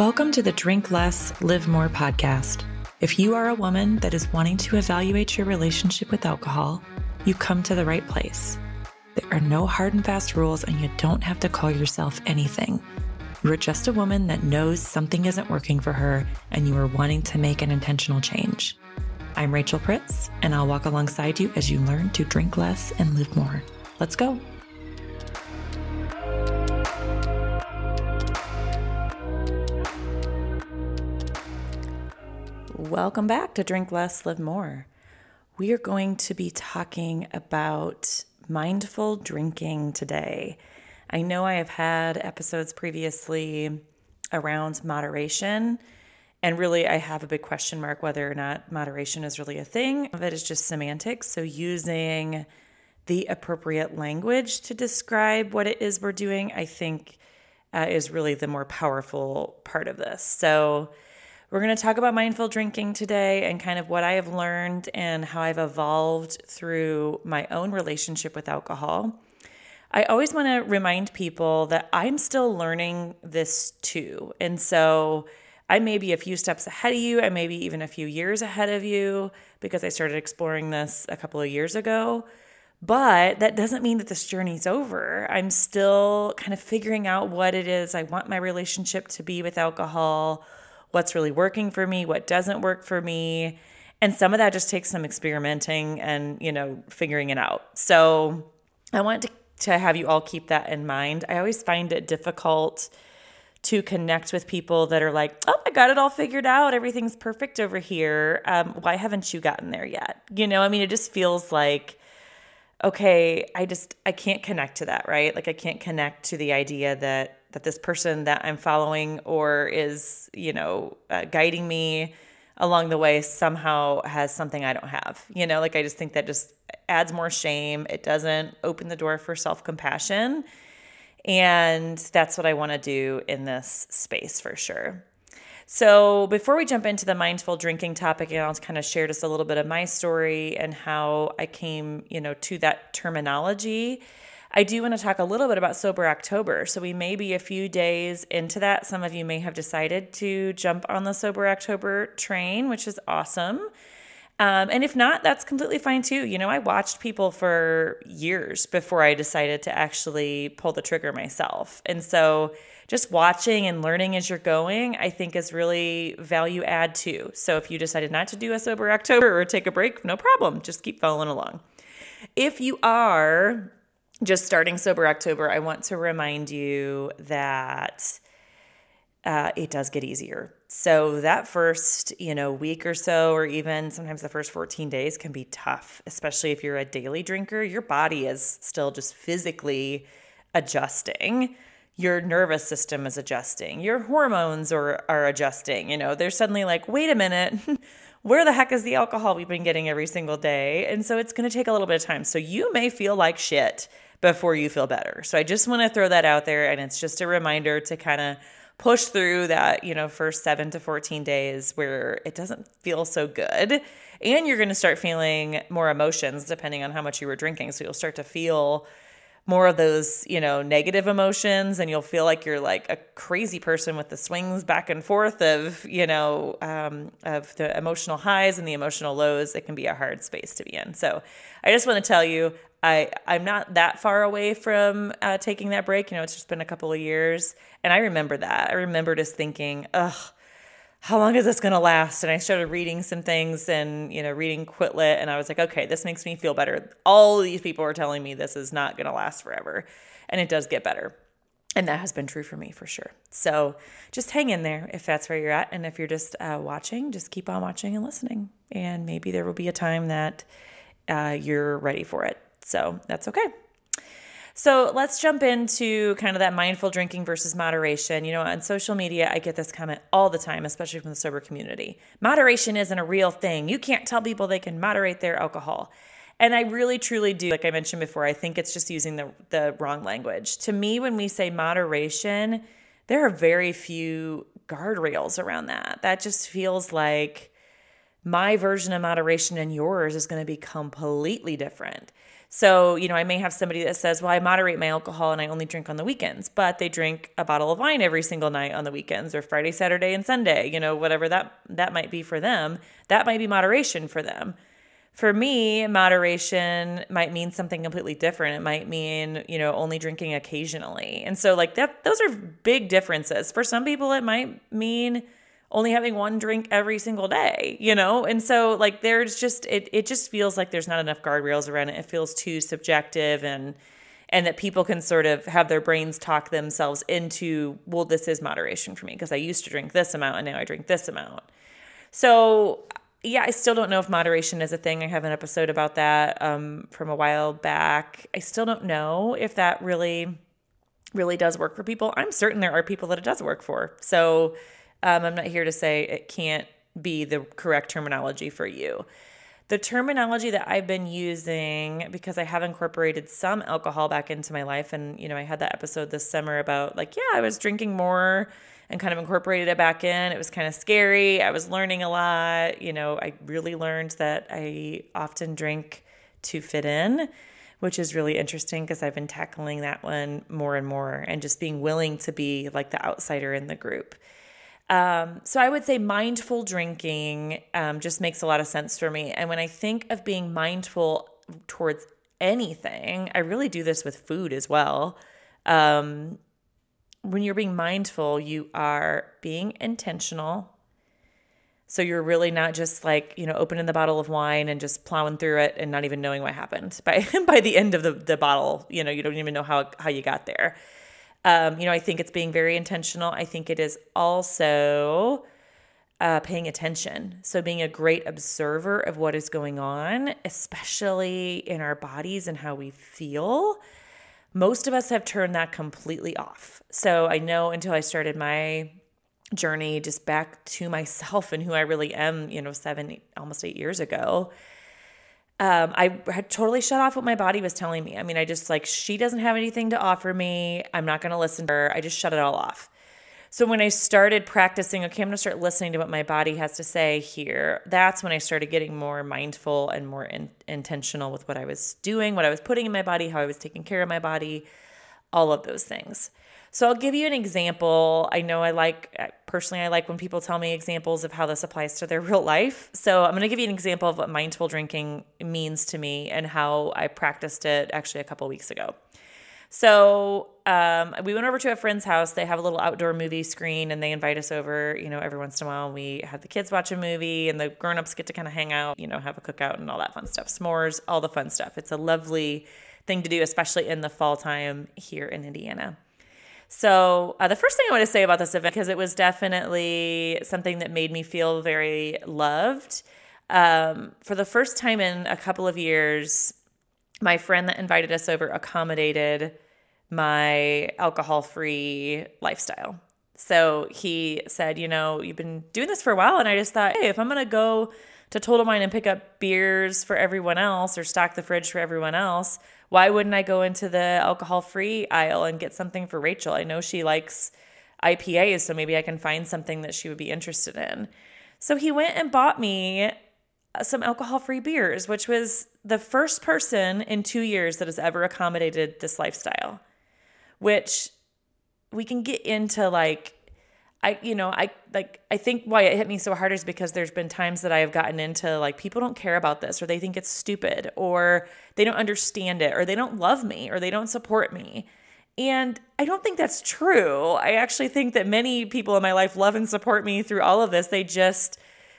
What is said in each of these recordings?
Welcome to the Drink Less, Live More podcast. If you are a woman that is wanting to evaluate your relationship with alcohol, you come to the right place. There are no hard and fast rules, and you don't have to call yourself anything. You are just a woman that knows something isn't working for her and you are wanting to make an intentional change. I'm Rachel Pritz, and I'll walk alongside you as you learn to drink less and live more. Let's go. Welcome back to Drink Less, Live More. We are going to be talking about mindful drinking today. I know I have had episodes previously around moderation, and really I have a big question mark whether or not moderation is really a thing. Of it is just semantics. So using the appropriate language to describe what it is we're doing, I think uh, is really the more powerful part of this. So we're going to talk about mindful drinking today and kind of what I have learned and how I've evolved through my own relationship with alcohol. I always want to remind people that I'm still learning this too. And so I may be a few steps ahead of you. I may be even a few years ahead of you because I started exploring this a couple of years ago. But that doesn't mean that this journey's over. I'm still kind of figuring out what it is I want my relationship to be with alcohol, what's really working for me, what doesn't work for me. And some of that just takes some experimenting and, you know, figuring it out. So I want to to have you all keep that in mind. I always find it difficult to connect with people that are like, oh, I got it all figured out. Everything's perfect over here. Um, why haven't you gotten there yet? You know, I mean, it just feels like, okay, I just, I can't connect to that, right? Like, I can't connect to the idea that, that this person that I'm following or is, you know, uh, guiding me along the way somehow has something I don't have. You know, like I just think that just adds more shame. It doesn't open the door for self compassion. And that's what I want to do in this space for sure. So, before we jump into the mindful drinking topic, I'll kind of share just a little bit of my story and how I came, you know, to that terminology. I do want to talk a little bit about Sober October. So, we may be a few days into that. Some of you may have decided to jump on the Sober October train, which is awesome. Um, and if not, that's completely fine too. You know, I watched people for years before I decided to actually pull the trigger myself. And so just watching and learning as you're going, I think is really value add too. So if you decided not to do a sober October or take a break, no problem. Just keep following along. If you are just starting sober October, I want to remind you that uh, it does get easier. So that first, you know, week or so, or even sometimes the first 14 days can be tough, especially if you're a daily drinker. Your body is still just physically adjusting. Your nervous system is adjusting. Your hormones are, are adjusting. You know, they're suddenly like, wait a minute, where the heck is the alcohol we've been getting every single day? And so it's going to take a little bit of time. So you may feel like shit before you feel better. So I just want to throw that out there. And it's just a reminder to kind of push through that, you know, first seven to 14 days where it doesn't feel so good. And you're going to start feeling more emotions depending on how much you were drinking. So you'll start to feel more of those, you know, negative emotions and you'll feel like you're like a crazy person with the swings back and forth of, you know, um, of the emotional highs and the emotional lows. It can be a hard space to be in. So I just want to tell you, I, I'm not that far away from uh, taking that break. You know, it's just been a couple of years. And I remember that. I remember just thinking, ugh, how long is this going to last? And I started reading some things and, you know, reading Quit Lit. And I was like, okay, this makes me feel better. All these people are telling me this is not going to last forever. And it does get better. And that has been true for me for sure. So just hang in there if that's where you're at. And if you're just uh, watching, just keep on watching and listening. And maybe there will be a time that uh, you're ready for it. So that's okay. So let's jump into kind of that mindful drinking versus moderation. You know, on social media, I get this comment all the time, especially from the sober community. Moderation isn't a real thing. You can't tell people they can moderate their alcohol. And I really truly do, like I mentioned before, I think it's just using the, the wrong language. To me, when we say moderation, there are very few guardrails around that. That just feels like my version of moderation and yours is going to be completely different. So, you know, I may have somebody that says, well, I moderate my alcohol and I only drink on the weekends, but they drink a bottle of wine every single night on the weekends or Friday, Saturday, and Sunday, you know, whatever that that might be for them. That might be moderation for them. For me, moderation might mean something completely different. It might mean, you know, only drinking occasionally. And so like that those are big differences. For some people it might mean only having one drink every single day, you know? And so like there's just it it just feels like there's not enough guardrails around it. It feels too subjective and and that people can sort of have their brains talk themselves into, well, this is moderation for me because I used to drink this amount and now I drink this amount. So yeah, I still don't know if moderation is a thing. I have an episode about that um, from a while back. I still don't know if that really, really does work for people. I'm certain there are people that it does work for. So um, I'm not here to say it can't be the correct terminology for you. The terminology that I've been using, because I have incorporated some alcohol back into my life, and you know, I had that episode this summer about like, yeah, I was drinking more and kind of incorporated it back in. It was kind of scary. I was learning a lot. You know, I really learned that I often drink to fit in, which is really interesting because I've been tackling that one more and more and just being willing to be like the outsider in the group. Um, so I would say mindful drinking um, just makes a lot of sense for me. And when I think of being mindful towards anything, I really do this with food as well. Um, when you're being mindful, you are being intentional. So you're really not just like, you know, opening the bottle of wine and just plowing through it and not even knowing what happened. By by the end of the, the bottle, you know, you don't even know how how you got there. Um, you know, I think it's being very intentional. I think it is also uh, paying attention. So, being a great observer of what is going on, especially in our bodies and how we feel. Most of us have turned that completely off. So, I know until I started my journey just back to myself and who I really am, you know, seven, almost eight years ago, um, I had totally shut off what my body was telling me. I mean, I just like, she doesn't have anything to offer me. I'm not going to listen to her. I just shut it all off. So when I started practicing, okay, I'm going to start listening to what my body has to say here. That's when I started getting more mindful and more in, intentional with what I was doing, what I was putting in my body, how I was taking care of my body, all of those things. So I'll give you an example. I know I like, personally, I like when people tell me examples of how this applies to their real life. So I'm going to give you an example of what mindful drinking means to me and how I practiced it actually a couple weeks ago. So um, we went over to a friend's house. They have a little outdoor movie screen and they invite us over, you know, every once in a while. We have the kids watch a movie and the grown-ups get to kind of hang out, you know, have a cookout and all that fun stuff. S'mores, all the fun stuff. It's a lovely thing to do, especially in the fall time here in Indiana. So, uh, the first thing I want to say about this event, because it was definitely something that made me feel very loved. Um, for the first time in a couple of years, my friend that invited us over accommodated my alcohol free lifestyle. So he said, You know, you've been doing this for a while. And I just thought, hey, if I'm going to go to Total Wine and pick up beers for everyone else or stock the fridge for everyone else, why wouldn't I go into the alcohol free aisle and get something for Rachel? I know she likes IPAs, so maybe I can find something that she would be interested in. So he went and bought me some alcohol free beers, which was the first person in two years that has ever accommodated this lifestyle, which we can get into like I, you know, I like, I think why it hit me so hard is because there's been times that I have gotten into like, people don't care about this, or they think it's stupid, or they don't understand it, or they don't love me, or they don't support me. And I don't think that's true. I actually think that many people in my life love and support me through all of this. They just,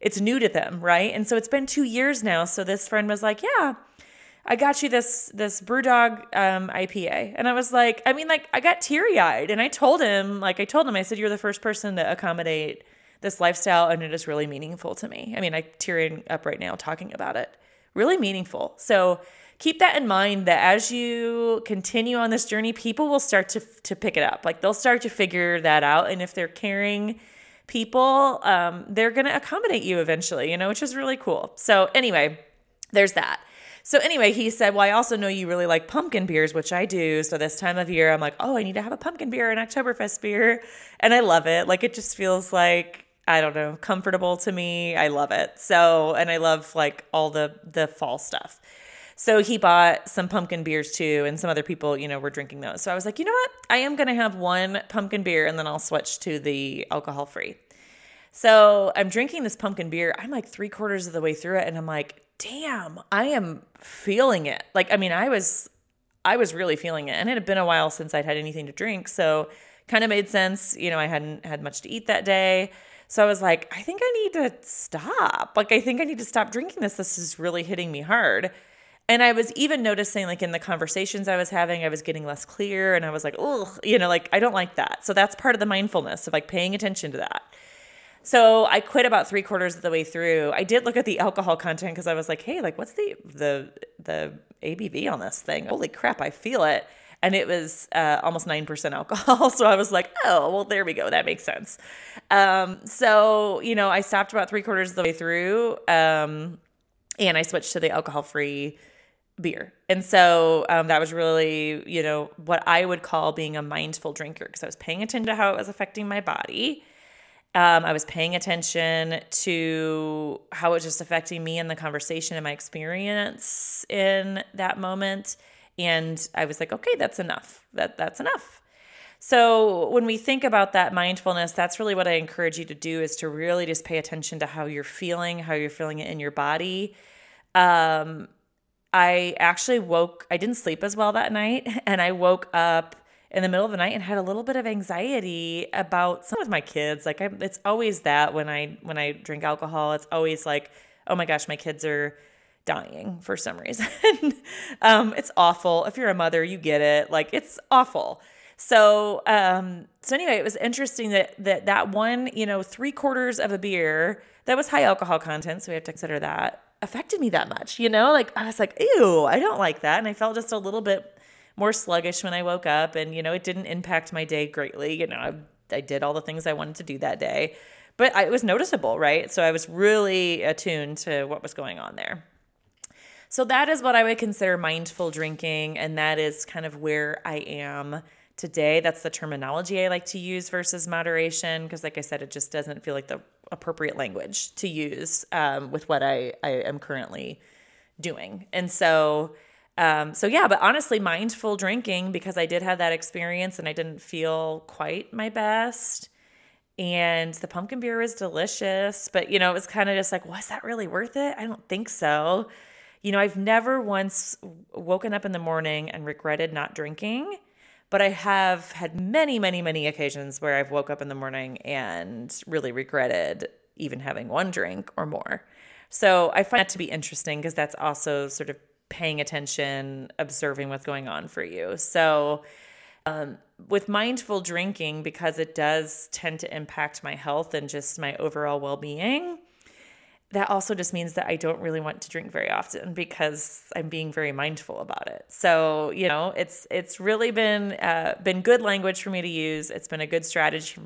it's new to them, right? And so it's been two years now. So this friend was like, yeah, I got you this this BrewDog um, IPA, and I was like, I mean, like I got teary eyed, and I told him, like I told him, I said, you're the first person to accommodate this lifestyle, and it is really meaningful to me. I mean, I'm tearing up right now talking about it. Really meaningful. So keep that in mind that as you continue on this journey, people will start to to pick it up. Like they'll start to figure that out, and if they're caring people, um, they're going to accommodate you eventually. You know, which is really cool. So anyway, there's that. So anyway, he said, Well, I also know you really like pumpkin beers, which I do. So this time of year, I'm like, Oh, I need to have a pumpkin beer, an Oktoberfest beer. And I love it. Like it just feels like, I don't know, comfortable to me. I love it. So, and I love like all the the fall stuff. So he bought some pumpkin beers too, and some other people, you know, were drinking those. So I was like, you know what? I am going to have one pumpkin beer and then I'll switch to the alcohol free. So I'm drinking this pumpkin beer. I'm like three quarters of the way through it, and I'm like, damn, I am feeling it. Like, I mean, I was, I was really feeling it, and it had been a while since I'd had anything to drink, so kind of made sense. You know, I hadn't had much to eat that day. So I was like, I think I need to stop. Like, I think I need to stop drinking this. This is really hitting me hard. And I was even noticing, like, in the conversations I was having, I was getting less clear. And I was like, oh, you know, like, I don't like that. So that's part of the mindfulness of like paying attention to that. So I quit about three quarters of the way through. I did look at the alcohol content because I was like, hey, like what's the the the ABV on this thing? Holy crap, I feel it. And it was uh, almost 9% alcohol. So I was like, oh, well, there we go. That makes sense. Um, so, you know, I stopped about three quarters of the way through um, and I switched to the alcohol free beer. And so um, that was really, you know, what I would call being a mindful drinker because I was paying attention to how it was affecting my body. Um, I was paying attention to how it was just affecting me and the conversation and my experience in that moment. And I was like, okay, that's enough. That that's enough. So when we think about that mindfulness, that's really what I encourage you to do is to really just pay attention to how you're feeling, how you're feeling it in your body. Um, I actually woke, I didn't sleep as well that night, and I woke up in the middle of the night and had a little bit of anxiety about some of my kids. Like I, it's always that when I when I drink alcohol, it's always like, oh my gosh, my kids are dying for some reason. um, it's awful. If you're a mother, you get it. Like it's awful. So um, so anyway, it was interesting that that that one, you know, three quarters of a beer that was high alcohol content, so we have to consider that affected me that much. You know, like I was like, ew, I don't like that, and I felt just a little bit more sluggish when I woke up. And, you know, it didn't impact my day greatly. You know, I, I did all the things I wanted to do that day, but I, it was noticeable, right? So I was really attuned to what was going on there. So that is what I would consider mindful drinking. And that is kind of where I am today. That's the terminology I like to use versus moderation, because, like I said, it just doesn't feel like the appropriate language to use um, with what I, I am currently doing. And so, um, so yeah, but honestly, mindful drinking because I did have that experience and I didn't feel quite my best. And the pumpkin beer was delicious, but you know, it was kind of just like, was that really worth it? I don't think so. You know, I've never once woken up in the morning and regretted not drinking, but I have had many, many, many occasions where I've woke up in the morning and really regretted even having one drink or more. So I find that to be interesting because that's also sort of paying attention, observing what's going on for you. So, um, with mindful drinking, because it does tend to impact my health and just my overall well being, that also just means that I don't really want to drink very often because I'm being very mindful about it. So you know, it's it's really been uh, been good language for me to use. It's been a good strategy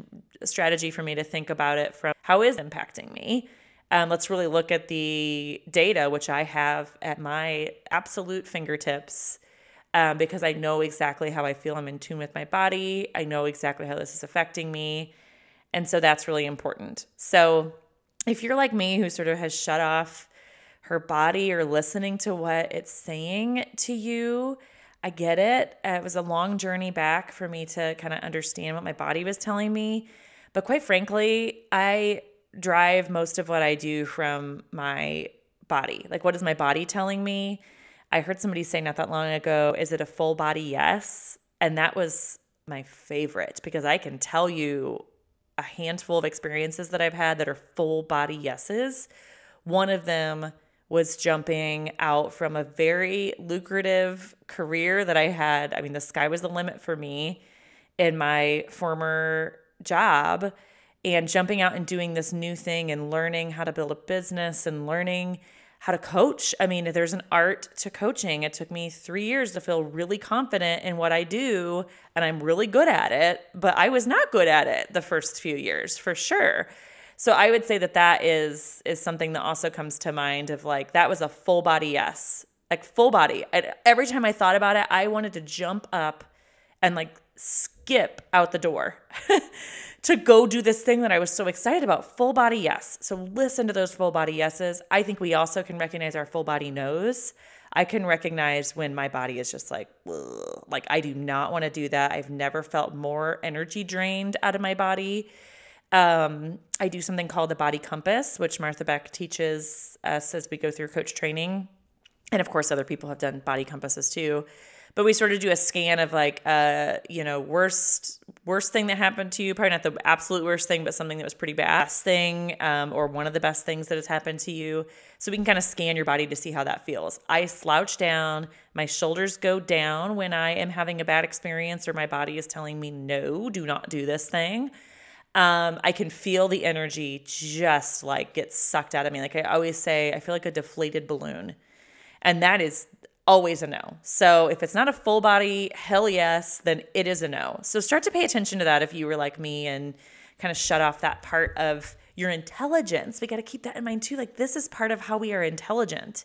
strategy for me to think about it from how is impacting me um, let's really look at the data, which I have at my absolute fingertips. Um, because I know exactly how I feel. I'm in tune with my body. I know exactly how this is affecting me. And so that's really important. So if you're like me, who sort of has shut off her body or listening to what it's saying to you, I get it. Uh, it was a long journey back for me to kind of understand what my body was telling me. But quite frankly, I drive most of what I do from my body. Like, what is my body telling me? I heard somebody say not that long ago, is it a full body yes? And that was my favorite because I can tell you a handful of experiences that I've had that are full body yeses. One of them was jumping out from a very lucrative career that I had. I mean, the sky was the limit for me in my former job and jumping out and doing this new thing and learning how to build a business and learning how to coach. I mean, there's an art to coaching. It took me three years to feel really confident in what I do, and I'm really good at it, but I was not good at it the first few years for sure. So I would say that that is is something that also comes to mind of like that was a full body yes, like full body. And every time I thought about it, I wanted to jump up and like skip out the door. to go do this thing that I was so excited about. Full body yes. So listen to those full body yeses. I think we also can recognize our full body no's. I can recognize when my body is just like, like I do not want to do that. I've never felt more energy drained out of my body. Um, I do something called the body compass, which Martha Beck teaches us as we go through coach training. And of course, other people have done body compasses too but we sort of do a scan of like uh you know worst worst thing that happened to you. Probably not the absolute worst thing but something that was pretty bad thing um, or one of the best things that has happened to you. So we can kind of scan your body to see how that feels. I slouch down. My shoulders go down when i am having a bad experience or my body is telling me no do not do this thing. Um, I can feel the energy just like get sucked out of me. Like I always say, I feel like a deflated balloon. And that is always a no. So if it's not a full body hell yes, then it is a no. So start to pay attention to that if you were like me and kind of shut off that part of your intelligence. We got to keep that in mind too. Like this is part of how we are intelligent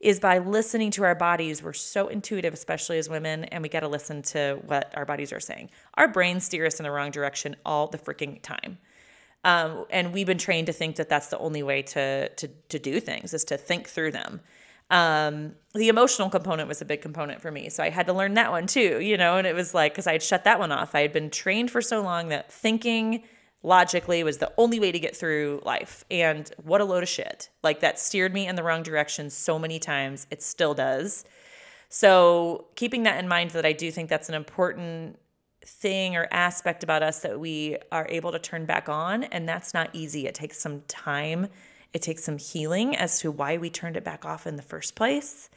is by listening to our bodies. We're so intuitive, especially as women, and we got to listen to what our bodies are saying. Our brains steer us in the wrong direction all the freaking time. Um, and we've been trained to think that that's the only way to, to, to do things is to think through them um, the emotional component was a big component for me. So I had to learn that one too, you know, and it was like, because I had shut that one off. I had been trained for so long that thinking logically was the only way to get through life. And what a load of shit. Like that steered me in the wrong direction so many times. It still does. So keeping that in mind that I do think that's an important thing or aspect about us that we are able to turn back on. And that's not easy. It takes some time it takes some healing as to why we turned it back off in the first place.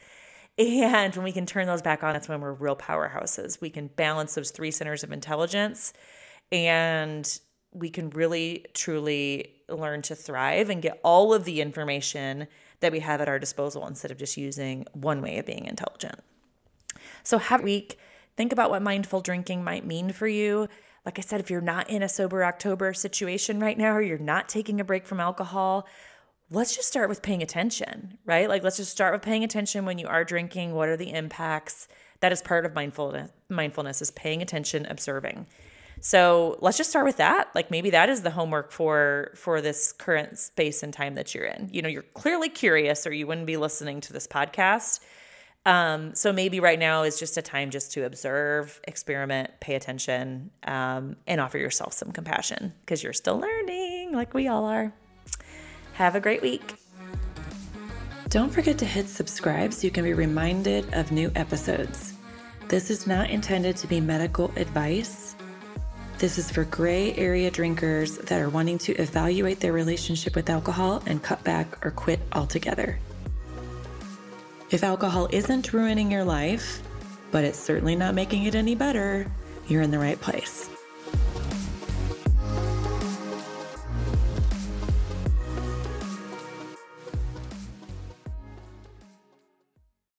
And when we can turn those back on, that's when we're real powerhouses. We can balance those three centers of intelligence and we can really, truly learn to thrive and get all of the information that we have at our disposal instead of just using one way of being intelligent. So, have a week. Think about what mindful drinking might mean for you. Like I said, if you're not in a sober October situation right now, or you're not taking a break from alcohol, let's just start with paying attention, right? Like let's just start with paying attention when you are drinking. What are the impacts? That is part of mindfulness. Mindfulness is paying attention, observing. So let's just start with that. Like maybe that is the homework for for this current space and time that you're in. You know, you're clearly curious, or you wouldn't be listening to this podcast. Um, so maybe right now is just a time just to observe, experiment, pay attention, um, and offer yourself some compassion because you're still learning, like we all are. Have a great week. Don't forget to hit subscribe so you can be reminded of new episodes. This is not intended to be medical advice. This is for gray area drinkers that are wanting to evaluate their relationship with alcohol and cut back or quit altogether. If alcohol isn't ruining your life, but it's certainly not making it any better, you're in the right place.